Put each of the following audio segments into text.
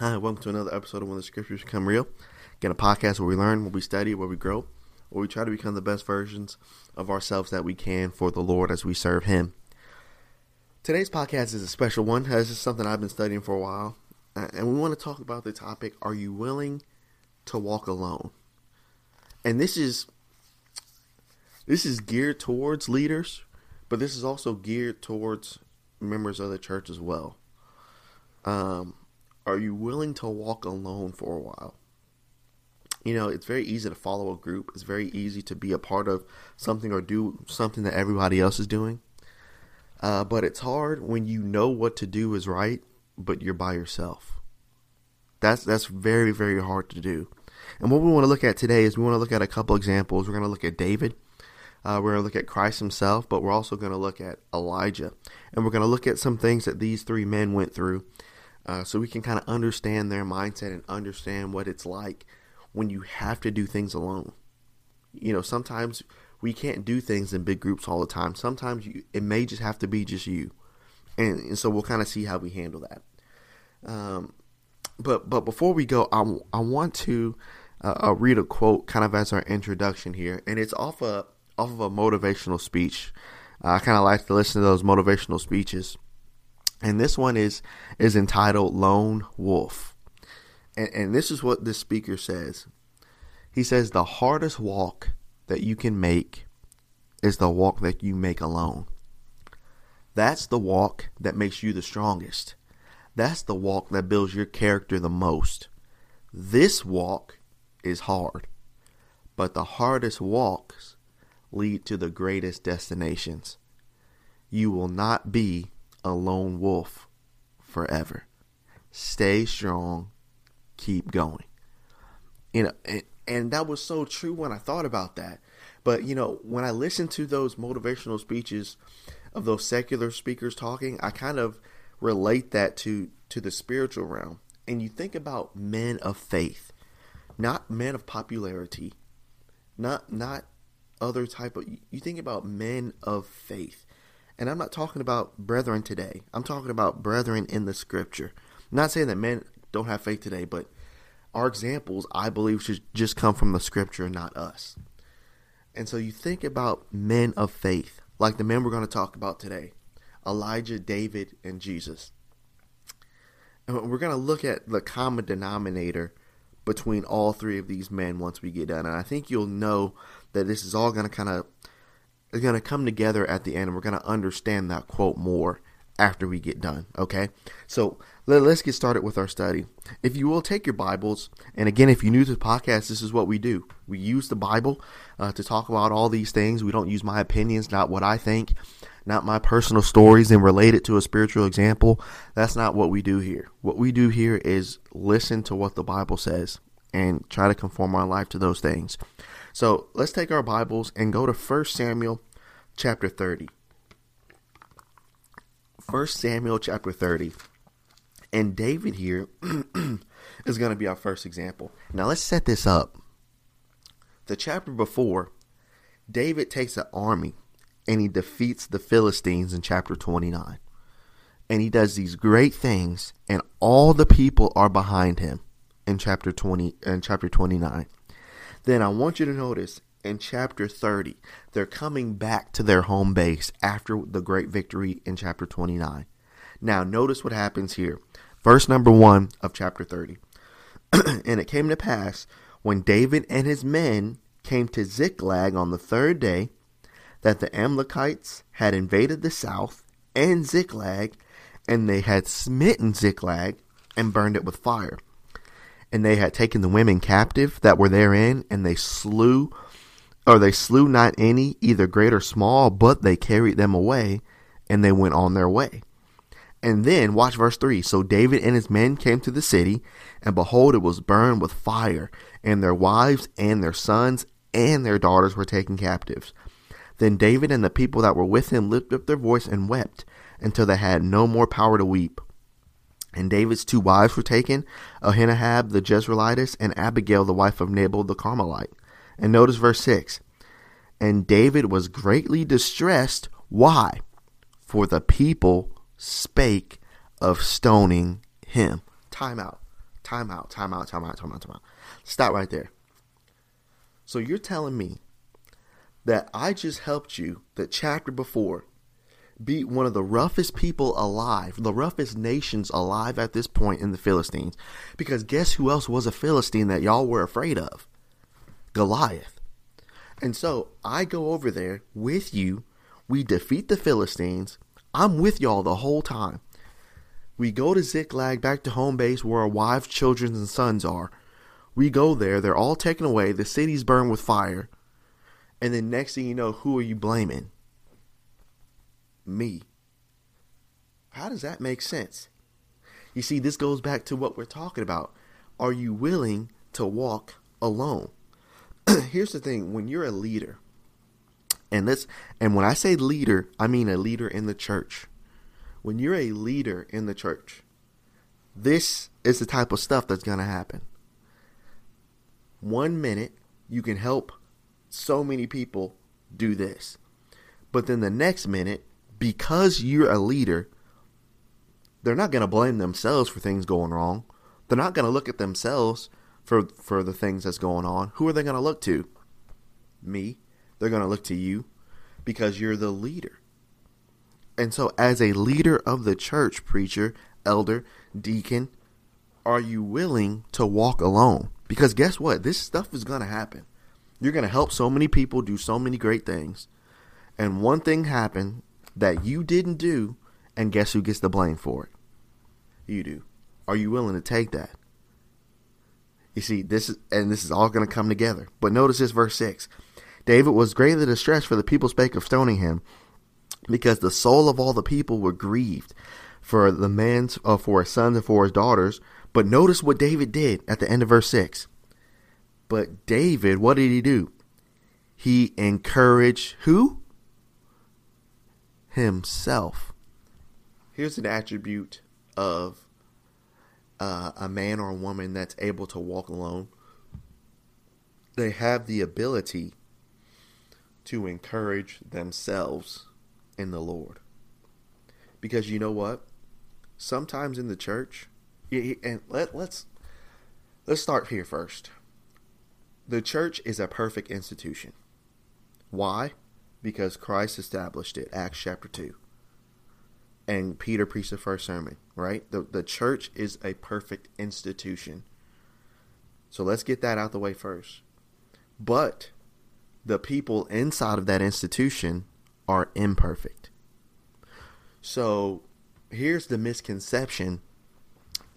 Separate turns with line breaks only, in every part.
Hi, welcome to another episode of When the Scriptures Become Real. Again, a podcast where we learn, where we study, where we grow, where we try to become the best versions of ourselves that we can for the Lord as we serve Him. Today's podcast is a special one. This is something I've been studying for a while, uh, and we want to talk about the topic: Are you willing to walk alone? And this is this is geared towards leaders, but this is also geared towards members of the church as well. Um, are you willing to walk alone for a while? You know, it's very easy to follow a group. It's very easy to be a part of something or do something that everybody else is doing. Uh, but it's hard when you know what to do is right, but you're by yourself. That's that's very very hard to do. And what we want to look at today is we want to look at a couple examples. We're going to look at David. Uh, we're going to look at Christ himself, but we're also going to look at Elijah. And we're going to look at some things that these three men went through uh, so we can kind of understand their mindset and understand what it's like when you have to do things alone. You know, sometimes we can't do things in big groups all the time. Sometimes you, it may just have to be just you, and, and so we'll kind of see how we handle that. Um, but but before we go, I, I want to uh, uh, read a quote kind of as our introduction here, and it's off a off of a motivational speech. Uh, I kind of like to listen to those motivational speeches and this one is is entitled Lone Wolf. And, and this is what this speaker says. He says the hardest walk that you can make is the walk that you make alone. That's the walk that makes you the strongest. That's the walk that builds your character the most. This walk is hard, but the hardest walks lead to the greatest destinations. You will not be a lone wolf forever. Stay strong, keep going. You know, and, and that was so true when I thought about that. But you know, when I listen to those motivational speeches of those secular speakers talking, I kind of relate that to to the spiritual realm. And you think about men of faith, not men of popularity, not not other type of you think about men of faith and I'm not talking about brethren today. I'm talking about brethren in the scripture. I'm not saying that men don't have faith today, but our examples, I believe, should just come from the scripture, not us. And so you think about men of faith, like the men we're going to talk about today Elijah, David, and Jesus. And we're going to look at the common denominator between all three of these men once we get done. And I think you'll know that this is all going to kind of is going to come together at the end and we're going to understand that quote more after we get done. Okay? So let, us get started with our study. If you will take your Bibles, and again, if you're new to the podcast, this is what we do. We use the Bible uh, to talk about all these things. We don't use my opinions, not what I think, not my personal stories and relate it to a spiritual example. That's not what we do here. What we do here is listen to what the Bible says and try to conform our life to those things. So let's take our Bibles and go to 1 Samuel chapter 30. 1 Samuel chapter 30. And David here is going to be our first example. Now let's set this up. The chapter before, David takes an army and he defeats the Philistines in chapter 29. And he does these great things and all the people are behind him in chapter 20 in chapter 29. Then I want you to notice in chapter 30, they're coming back to their home base after the great victory in chapter 29. Now, notice what happens here. Verse number 1 of chapter 30. and it came to pass when David and his men came to Ziklag on the third day that the Amalekites had invaded the south and Ziklag, and they had smitten Ziklag and burned it with fire and they had taken the women captive that were therein, and they slew, or they slew not any, either great or small, but they carried them away, and they went on their way. And then, watch verse 3. So David and his men came to the city, and behold, it was burned with fire, and their wives and their sons and their daughters were taken captives. Then David and the people that were with him lifted up their voice and wept until they had no more power to weep. And David's two wives were taken, Ahinoam the Jezreelitess and Abigail the wife of Nabal the Carmelite. And notice verse 6. And David was greatly distressed. Why? For the people spake of stoning him. Time out. time out, time out, time out, time out, time out. Stop right there. So you're telling me that I just helped you, the chapter before, beat one of the roughest people alive, the roughest nations alive at this point in the Philistines. Because guess who else was a Philistine that y'all were afraid of? Goliath. And so I go over there with you. We defeat the Philistines. I'm with y'all the whole time. We go to Ziklag, back to home base where our wives, children, and sons are. We go there. They're all taken away. The city's burned with fire. And then next thing you know, who are you blaming? Me. How does that make sense? You see, this goes back to what we're talking about. Are you willing to walk alone? Here's the thing when you're a leader, and this and when I say leader, I mean a leader in the church. When you're a leader in the church, this is the type of stuff that's going to happen. One minute, you can help so many people do this. But then the next minute, because you're a leader, they're not going to blame themselves for things going wrong. They're not going to look at themselves for for the things that's going on. Who are they going to look to? Me. They're going to look to you because you're the leader. And so as a leader of the church, preacher, elder, deacon, are you willing to walk alone? Because guess what? This stuff is going to happen. You're going to help so many people do so many great things. And one thing happened that you didn't do, and guess who gets the blame for it? You do. Are you willing to take that? You see, this is and this is all going to come together. But notice this verse 6. David was greatly distressed for the people spake of stoning him, because the soul of all the people were grieved for the man's uh, for his sons and for his daughters. But notice what David did at the end of verse 6. But David, what did he do? He encouraged who? Himself. Here's an attribute of uh, a man or a woman that's able to walk alone. They have the ability to encourage themselves in the Lord. Because you know what? Sometimes in the church, and let, let's let's start here first. The church is a perfect institution. Why? Because Christ established it, Acts chapter 2. And Peter preached the first sermon, right? The, the church is a perfect institution. So let's get that out the way first. But the people inside of that institution are imperfect. So here's the misconception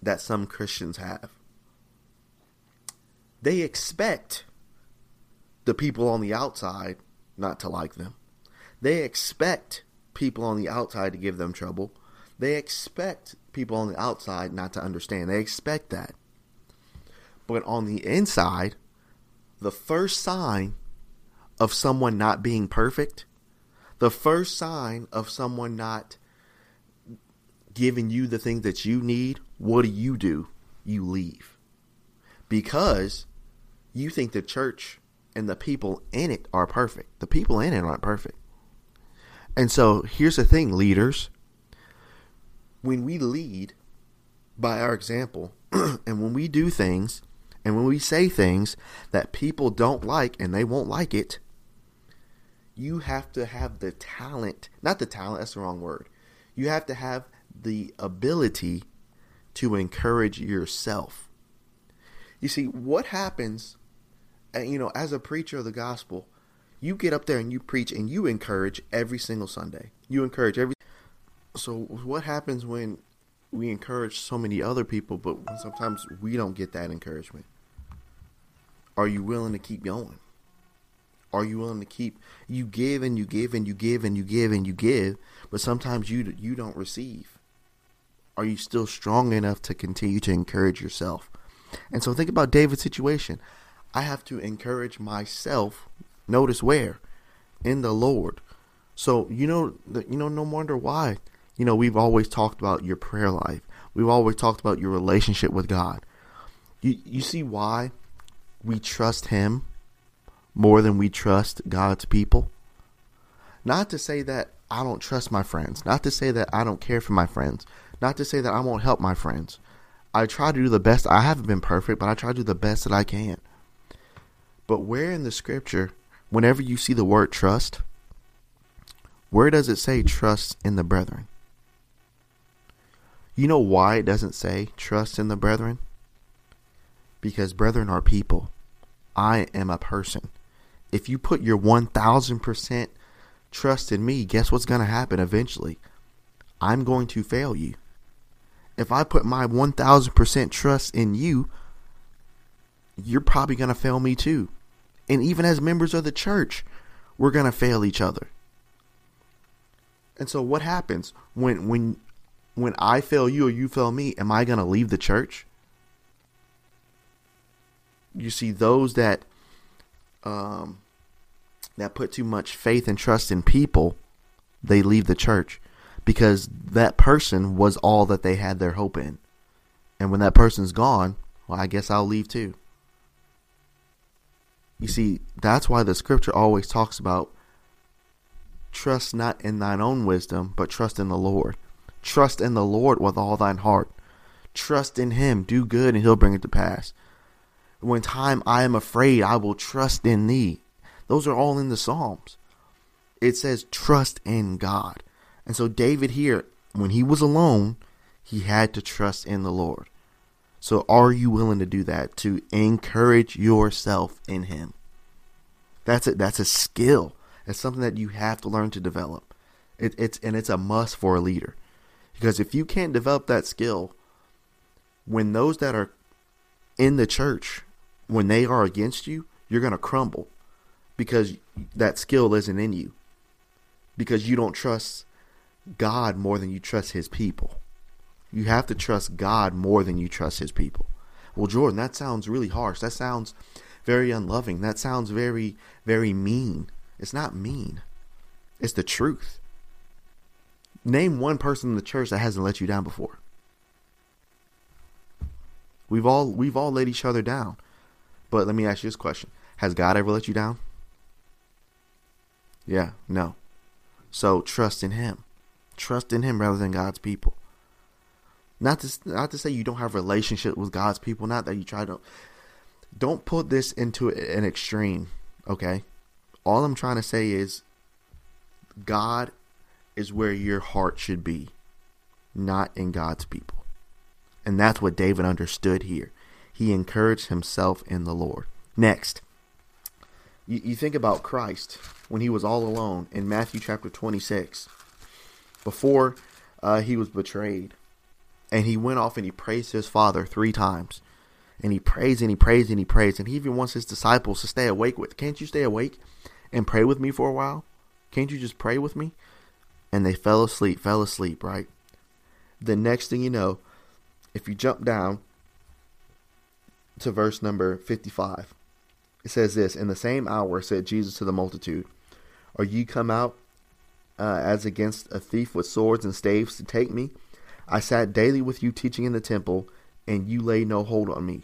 that some Christians have they expect the people on the outside not to like them. They expect people on the outside to give them trouble. They expect people on the outside not to understand. They expect that. But on the inside, the first sign of someone not being perfect, the first sign of someone not giving you the things that you need, what do you do? You leave. Because you think the church and the people in it are perfect. The people in it aren't perfect. And so here's the thing, leaders. When we lead by our example, and when we do things, and when we say things that people don't like and they won't like it, you have to have the talent, not the talent, that's the wrong word. You have to have the ability to encourage yourself. You see, what happens and, you know, as a preacher of the gospel, you get up there and you preach and you encourage every single Sunday. You encourage every. So what happens when we encourage so many other people, but sometimes we don't get that encouragement? Are you willing to keep going? Are you willing to keep? You give and you give and you give and you give and you give, but sometimes you you don't receive. Are you still strong enough to continue to encourage yourself? And so think about David's situation. I have to encourage myself. Notice where? In the Lord. So you know, you know, no wonder why. You know, we've always talked about your prayer life. We've always talked about your relationship with God. You you see why we trust Him more than we trust God's people. Not to say that I don't trust my friends. Not to say that I don't care for my friends. Not to say that I won't help my friends. I try to do the best. I haven't been perfect, but I try to do the best that I can. But where in the scripture, whenever you see the word trust, where does it say trust in the brethren? You know why it doesn't say trust in the brethren? Because brethren are people. I am a person. If you put your 1000% trust in me, guess what's going to happen eventually? I'm going to fail you. If I put my 1000% trust in you, you're probably going to fail me too. And even as members of the church, we're going to fail each other. And so what happens when when when I fail you or you fail me, am I going to leave the church? You see those that um that put too much faith and trust in people, they leave the church because that person was all that they had their hope in. And when that person's gone, well, I guess I'll leave too. You see, that's why the scripture always talks about trust not in thine own wisdom, but trust in the Lord. Trust in the Lord with all thine heart. Trust in him, do good, and he'll bring it to pass. When time I am afraid, I will trust in thee. Those are all in the Psalms. It says trust in God. And so David here, when he was alone, he had to trust in the Lord. So are you willing to do that to encourage yourself in him? That's it. That's a skill. It's something that you have to learn to develop. It, it's and it's a must for a leader. Because if you can't develop that skill, when those that are in the church, when they are against you, you're going to crumble because that skill isn't in you. Because you don't trust God more than you trust his people. You have to trust God more than you trust his people. Well, Jordan, that sounds really harsh. That sounds very unloving. That sounds very, very mean. It's not mean, it's the truth. Name one person in the church that hasn't let you down before. We've all we've all let each other down. But let me ask you this question. Has God ever let you down? Yeah, no. So trust in him. Trust in him rather than God's people. Not to not to say you don't have relationship with God's people, not that you try to don't put this into an extreme, okay? All I'm trying to say is God is where your heart should be, not in God's people. And that's what David understood here. He encouraged himself in the Lord. Next, you, you think about Christ when he was all alone in Matthew chapter 26, before uh, he was betrayed. And he went off and he praised his father three times. And he prays and he prays and he prays. And he even wants his disciples to stay awake with. Can't you stay awake and pray with me for a while? Can't you just pray with me? And they fell asleep, fell asleep, right? The next thing you know, if you jump down to verse number 55, it says this In the same hour said Jesus to the multitude, Are ye come out uh, as against a thief with swords and staves to take me? I sat daily with you teaching in the temple, and you laid no hold on me.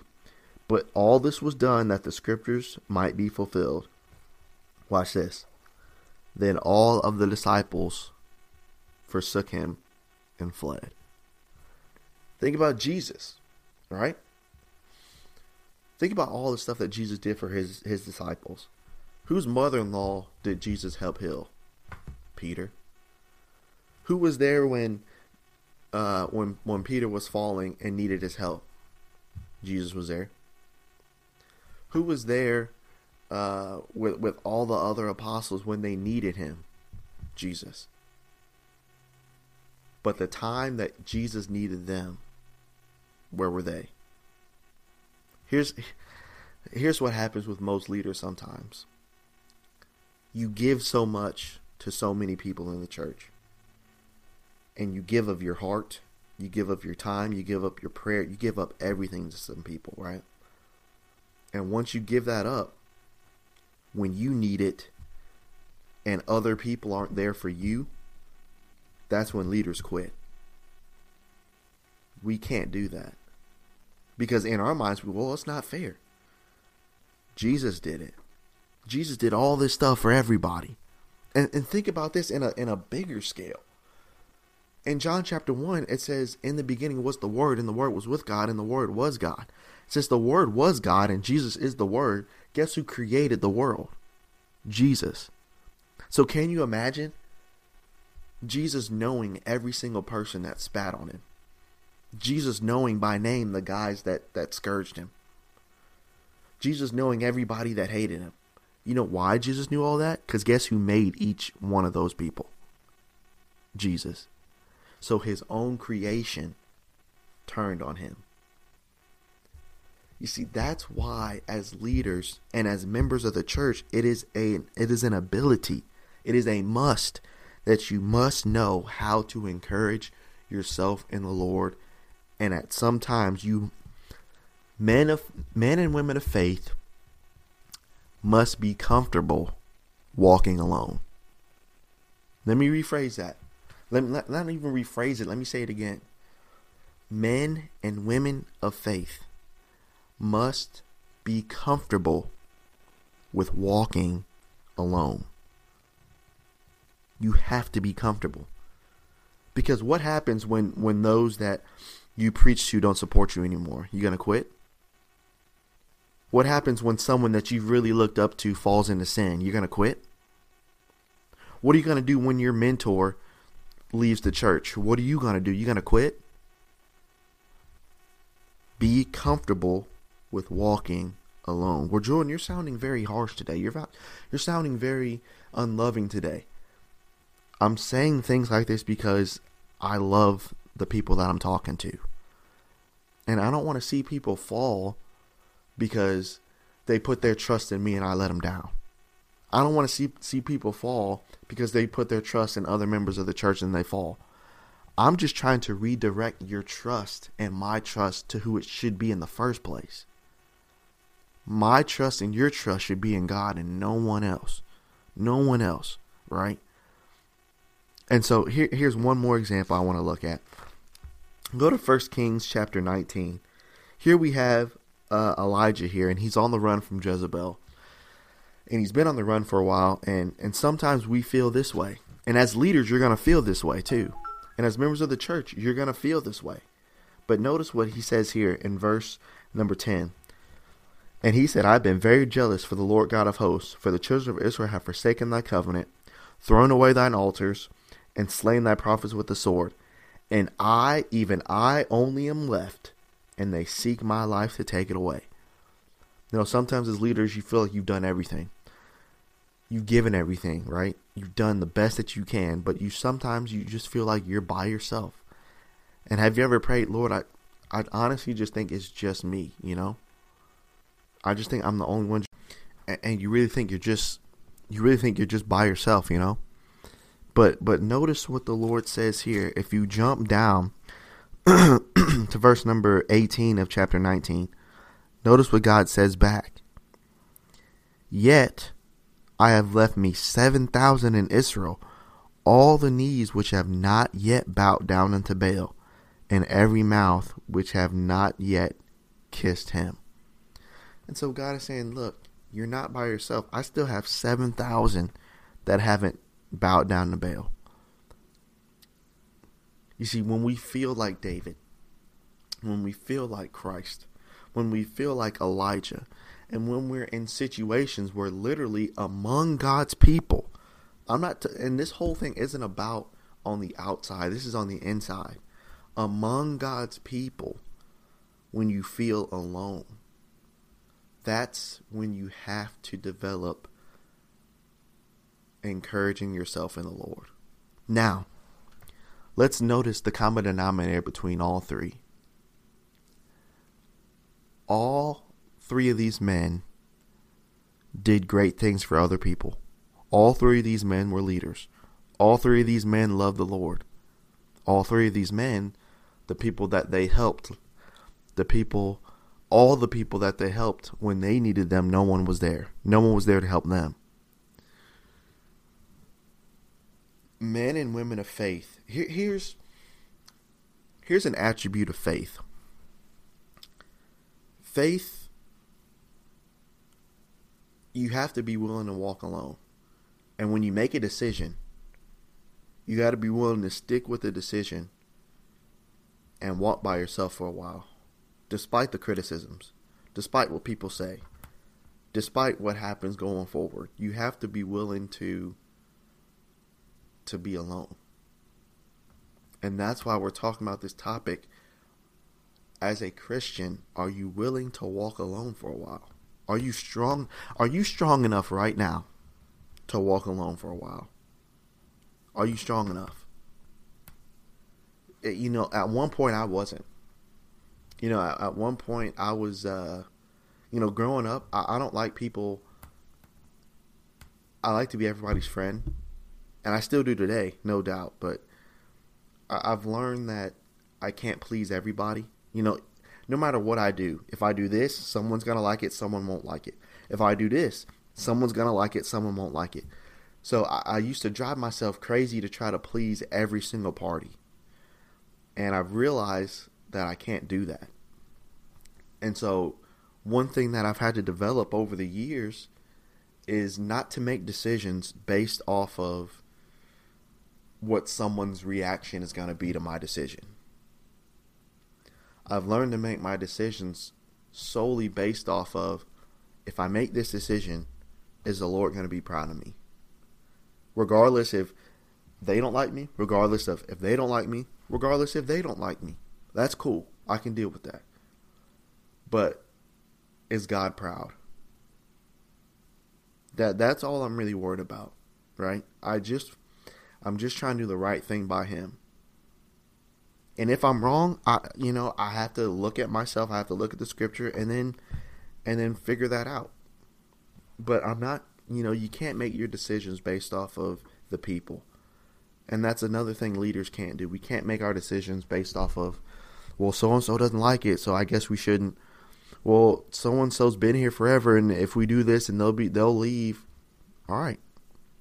But all this was done that the scriptures might be fulfilled. Watch this. Then all of the disciples forsook him and fled. Think about Jesus, right? Think about all the stuff that Jesus did for his, his disciples. Whose mother in law did Jesus help heal? Peter. Who was there when uh, when when Peter was falling and needed his help? Jesus was there. Who was there uh, with with all the other apostles when they needed him? Jesus. But the time that Jesus needed them, where were they? Here's here's what happens with most leaders sometimes. You give so much to so many people in the church. And you give of your heart, you give up your time, you give up your prayer, you give up everything to some people, right? And once you give that up, when you need it and other people aren't there for you, that's when leaders quit. We can't do that. Because in our minds, we, well, it's not fair. Jesus did it. Jesus did all this stuff for everybody. And, and think about this in a in a bigger scale. In John chapter 1, it says, In the beginning was the Word, and the Word was with God, and the Word was God. Since the Word was God and Jesus is the Word, guess who created the world? Jesus. So can you imagine Jesus knowing every single person that spat on him? Jesus knowing by name the guys that, that scourged him. Jesus knowing everybody that hated him. You know why Jesus knew all that? Because guess who made each one of those people? Jesus. So his own creation turned on him. You see, that's why as leaders and as members of the church, it is a it is an ability. It is a must that you must know how to encourage yourself in the Lord and at some times you men of men and women of faith must be comfortable walking alone. Let me rephrase that. Let me not, even rephrase it. Let me say it again. Men and women of faith must be comfortable with walking alone. You have to be comfortable. Because what happens when when those that you preach to don't support you anymore? You going to quit? What happens when someone that you've really looked up to falls into sin? You're going to quit? What are you going to do when your mentor leaves the church, what are you going to do? You going to quit? Be comfortable with walking alone. Well, Jordan, you're sounding very harsh today. You're about, you're sounding very unloving today. I'm saying things like this because I love the people that I'm talking to. And I don't want to see people fall because they put their trust in me and I let them down. I don't want to see see people fall because they put their trust in other members of the church and they fall. I'm just trying to redirect your trust and my trust to who it should be in the first place. My trust and your trust should be in God and no one else. No one else, right? And so here, here's one more example I want to look at. Go to 1 Kings chapter 19. Here we have uh, Elijah here, and he's on the run from Jezebel and he's been on the run for a while and and sometimes we feel this way. And as leaders you're going to feel this way too. And as members of the church you're going to feel this way. But notice what he says here in verse number 10 and he said i've been very jealous for the lord god of hosts for the children of israel have forsaken thy covenant thrown away thine altars and slain thy prophets with the sword. And i even i only am left and they seek my life to take it away. You know sometimes as leaders you feel like you've done everything you've given everything, right? You've done the best that you can, but you sometimes you just feel like you're by yourself. And have you ever prayed, Lord, I I honestly just think it's just me, you know? I just think I'm the only one and, and you really think you're just you really think you're just by yourself, you know? But but notice what the Lord says here. If you jump down to verse number 18 of chapter 19, notice what God says back. Yet I have left me seven thousand in Israel, all the knees which have not yet bowed down unto Baal, and every mouth which have not yet kissed him. And so God is saying, Look, you're not by yourself. I still have seven thousand that haven't bowed down to Baal. You see, when we feel like David, when we feel like Christ, when we feel like Elijah, and when we're in situations where literally among God's people, I'm not, t- and this whole thing isn't about on the outside, this is on the inside. Among God's people, when you feel alone, that's when you have to develop encouraging yourself in the Lord. Now, let's notice the common denominator between all three. All three of these men did great things for other people. All three of these men were leaders. All three of these men loved the Lord. All three of these men, the people that they helped, the people, all the people that they helped when they needed them, no one was there. No one was there to help them. Men and women of faith. Here, here's here's an attribute of faith. Faith you have to be willing to walk alone. And when you make a decision, You got to be willing to stick with the decision and walk by yourself for a while, despite the criticisms, despite what people say, despite what happens going forward. You have to be willing to to be alone. And that's why we're talking about this topic. As a Christian, are you willing to walk alone for a while? Are you strong? Are you strong enough right now to walk alone for a while? Are you strong enough? It, you know, at one point I wasn't. You know, at, at one point I was, uh, you know, growing up, I, I don't like people. I like to be everybody's friend, and I still do today, no doubt. But I, I've learned that I can't please everybody. You know, no matter what I do, if I do this, someone's gonna like it, someone won't like it. If I do this, someone's gonna like it, someone won't like it. So I, I used to drive myself crazy to try to please every single party. And I've realized that I can't do that. And so one thing that I've had to develop over the years is not to make decisions based off of what someone's reaction is going to be to my decision. I've learned to make my decisions solely based off of if I make this decision, is the Lord going to be proud of me? Regardless if they don't like me, regardless of if they don't like me, regardless if they don't like me. That's cool. I can deal with that. But is God proud? That that's all I'm really worried about, right? I just I'm just trying to do the right thing by him. And if I'm wrong, I you know, I have to look at myself, I have to look at the scripture and then and then figure that out. But I'm not, you know, you can't make your decisions based off of the people. And that's another thing leaders can't do. We can't make our decisions based off of well, so and so doesn't like it, so I guess we shouldn't. Well, so and so's been here forever, and if we do this, and they'll be they'll leave. All right,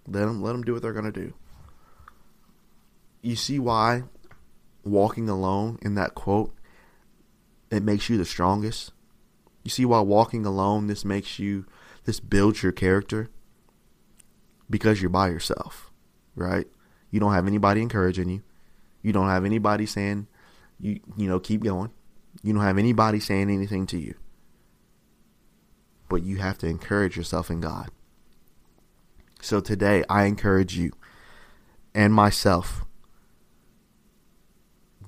let them let them do what they're gonna do. You see why walking alone in that quote it makes you the strongest. You see why walking alone this makes you this builds your character because you're by yourself, right? You don't have anybody encouraging you. You don't have anybody saying you you know keep going. You don't have anybody saying anything to you. But you have to encourage yourself in God. So today I encourage you and myself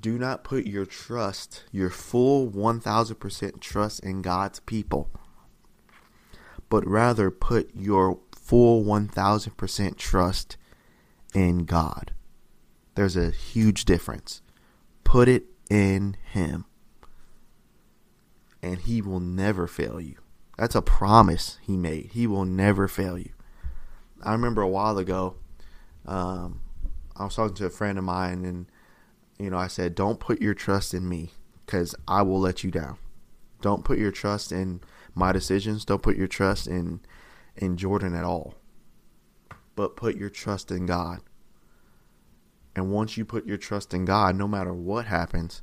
do not put your trust, your full 1000% trust in God's people, but rather put your full 1000% trust in God. There's a huge difference. Put it in Him. And He will never fail you. That's a promise He made. He will never fail you. I remember a while ago, um, I was talking to a friend of mine, and you know, I said, "Don't put your trust in me, because I will let you down. Don't put your trust in my decisions. Don't put your trust in in Jordan at all. But put your trust in God. And once you put your trust in God, no matter what happens,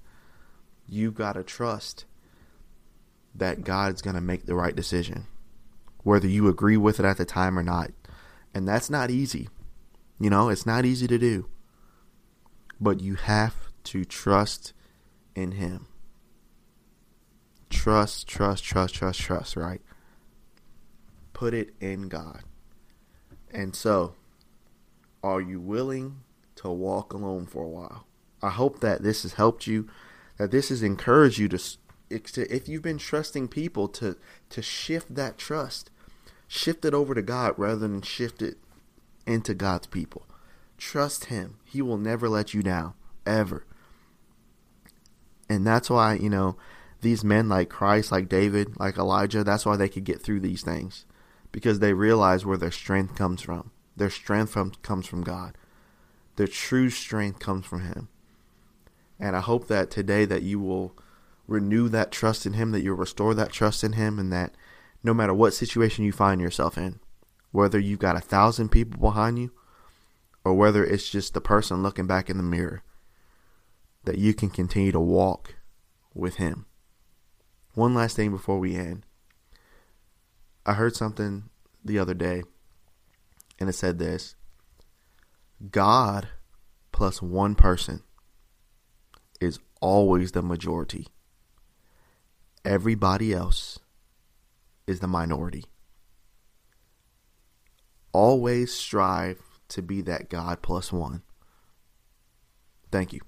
you got to trust that God's going to make the right decision, whether you agree with it at the time or not. And that's not easy. You know, it's not easy to do. But you have to trust in Him. Trust, trust, trust, trust, trust, right? Put it in God. And so, are you willing to walk alone for a while? I hope that this has helped you, that this has encouraged you to, if you've been trusting people, to to shift that trust, shift it over to God rather than shift it into God's people. Trust Him; He will never let you down, ever. And that's why you know these men like Christ, like David, like Elijah. That's why they could get through these things because they realize where their strength comes from. Their strength from, comes from God. Their true strength comes from Him. And I hope that today that you will renew that trust in Him, that you'll restore that trust in Him, and that no matter what situation you find yourself in, whether you've got a thousand people behind you, or whether it's just the person looking back in the mirror, that you can continue to walk with Him. One last thing before we end. I heard something the other day, and it said this God plus one person is always the majority, everybody else is the minority. Always strive to be that God plus one. Thank you.